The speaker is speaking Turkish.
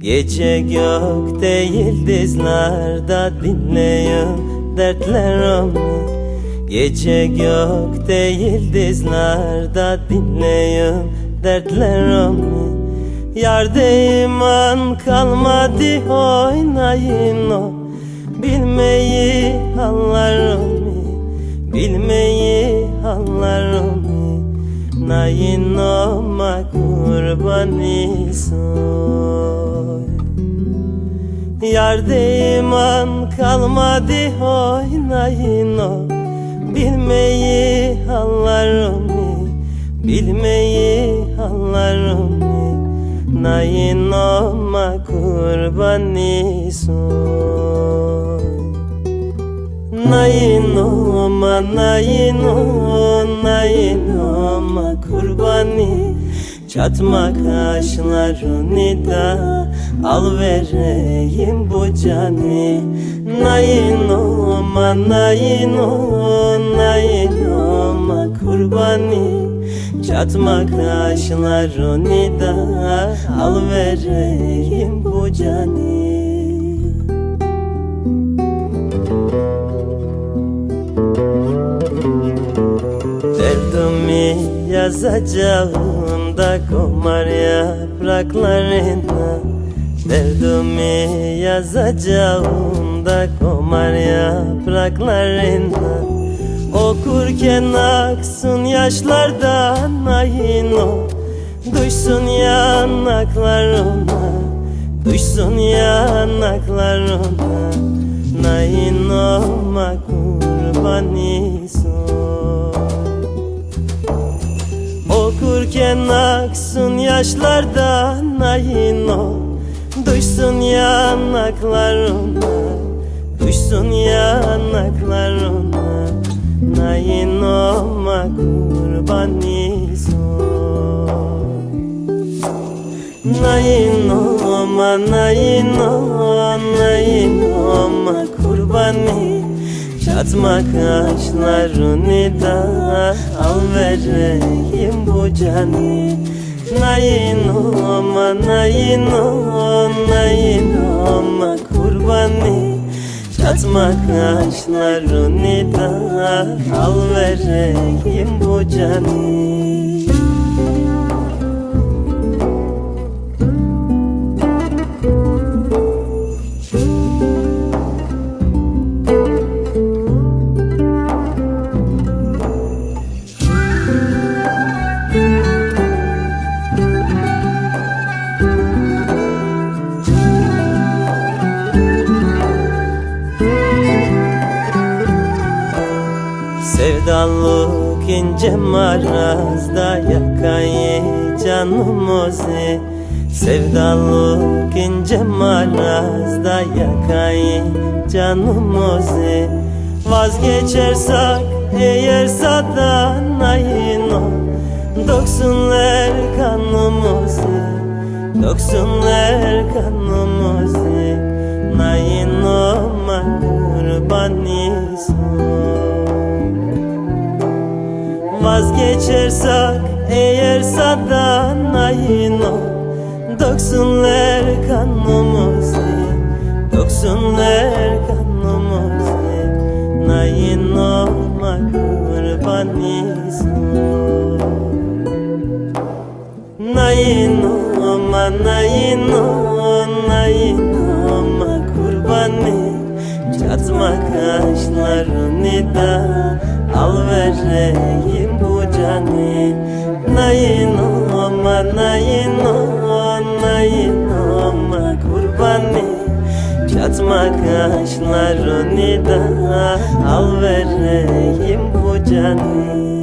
Gece gökte yıldızlarda dinleyin dertlerimi Gece gökte yıldızlarda dinleyin dertlerimi Yar iman kalmadı oynayın o. Bilmeyi hallarımı Bilmeyi hallarımı Nayin olma kurbanı soy Yar iman kalmadı oynayın o. Bilmeyi hallarımı Bilmeyi hallarımı Nayin olma kurbanı soy Nayin olma, nayin olma, nayin olma kurbanı Çatma kaşlarını da al vereyim bu canı. Olma, nayin olma kurbanı. Çatma kaşlarını da al vereyim bu canı. Derdimi yazacağım da komar yapraklarına Derdimi yazacağım da komar yapraklarına Okurken aksın yaşlardan ayın o Duysun yanaklarına Duysun yanaklarına Nayin olma kurbanı son Okurken aksın yaşlardan ayın o Duysun yanaklarına Duysun yanaklarına Nayin olma kurbanı son Nayin olma, nayin olma, nayin olma kurbanı Çatma kaşlarını da al vereyim bu canı Nayin olma, nayin olma, nayin olma kurbanı Çatma kaşlarını da al vereyim bu canı Sevdalık ince marazda yakayı canımızı Sevdalık ince marazda yakayı canımızı Vazgeçersek eğer sadan ayın o. Doksunlar kanımızı Doksunlar kanımızı Nayin olma kurbanı son Vazgeçersek eğer sadan ayın o. Doksunlar kanımızı Doksunlar kanımızı. Nayin olma kurbanı son Nayin olma, nayin olma, nayin olma kurbanı. Çatma kaşlarını da al vereyim Çatma kaşlarını da al vereyim bu canı